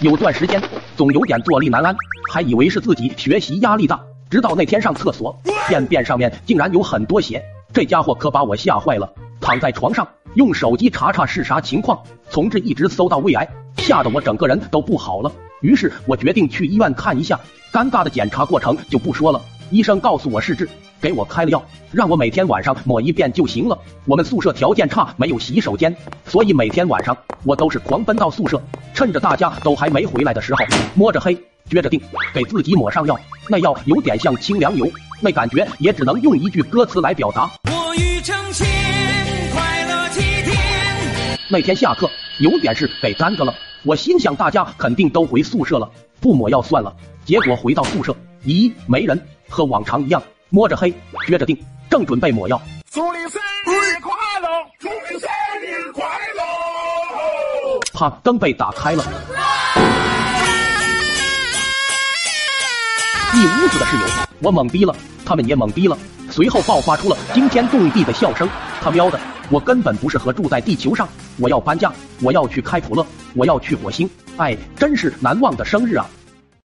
有段时间总有点坐立难安，还以为是自己学习压力大。直到那天上厕所，便便上面竟然有很多血，这家伙可把我吓坏了。躺在床上用手机查查是啥情况，从这一直搜到胃癌，吓得我整个人都不好了。于是我决定去医院看一下。尴尬的检查过程就不说了，医生告诉我是痔，给我开了药，让我每天晚上抹一遍就行了。我们宿舍条件差，没有洗手间，所以每天晚上我都是狂奔到宿舍，趁着大家都还没回来的时候，摸着黑撅着腚给自己抹上药。那药有点像清凉油，那感觉也只能用一句歌词来表达。我欲成仙快乐七天。那天下课有点事给耽搁了，我心想大家肯定都回宿舍了，不抹药算了。结果回到宿舍，咦，没人，和往常一样，摸着黑，撅着腚，正准备抹药。祝你生日快乐！祝你生日快乐！啪，灯被打开了，一屋子的室友，我懵逼了，他们也懵逼了，随后爆发出了惊天动地的笑声。他喵的，我根本不适合住在地球上，我要搬家，我要去开普勒，我要去火星。哎，真是难忘的生日啊！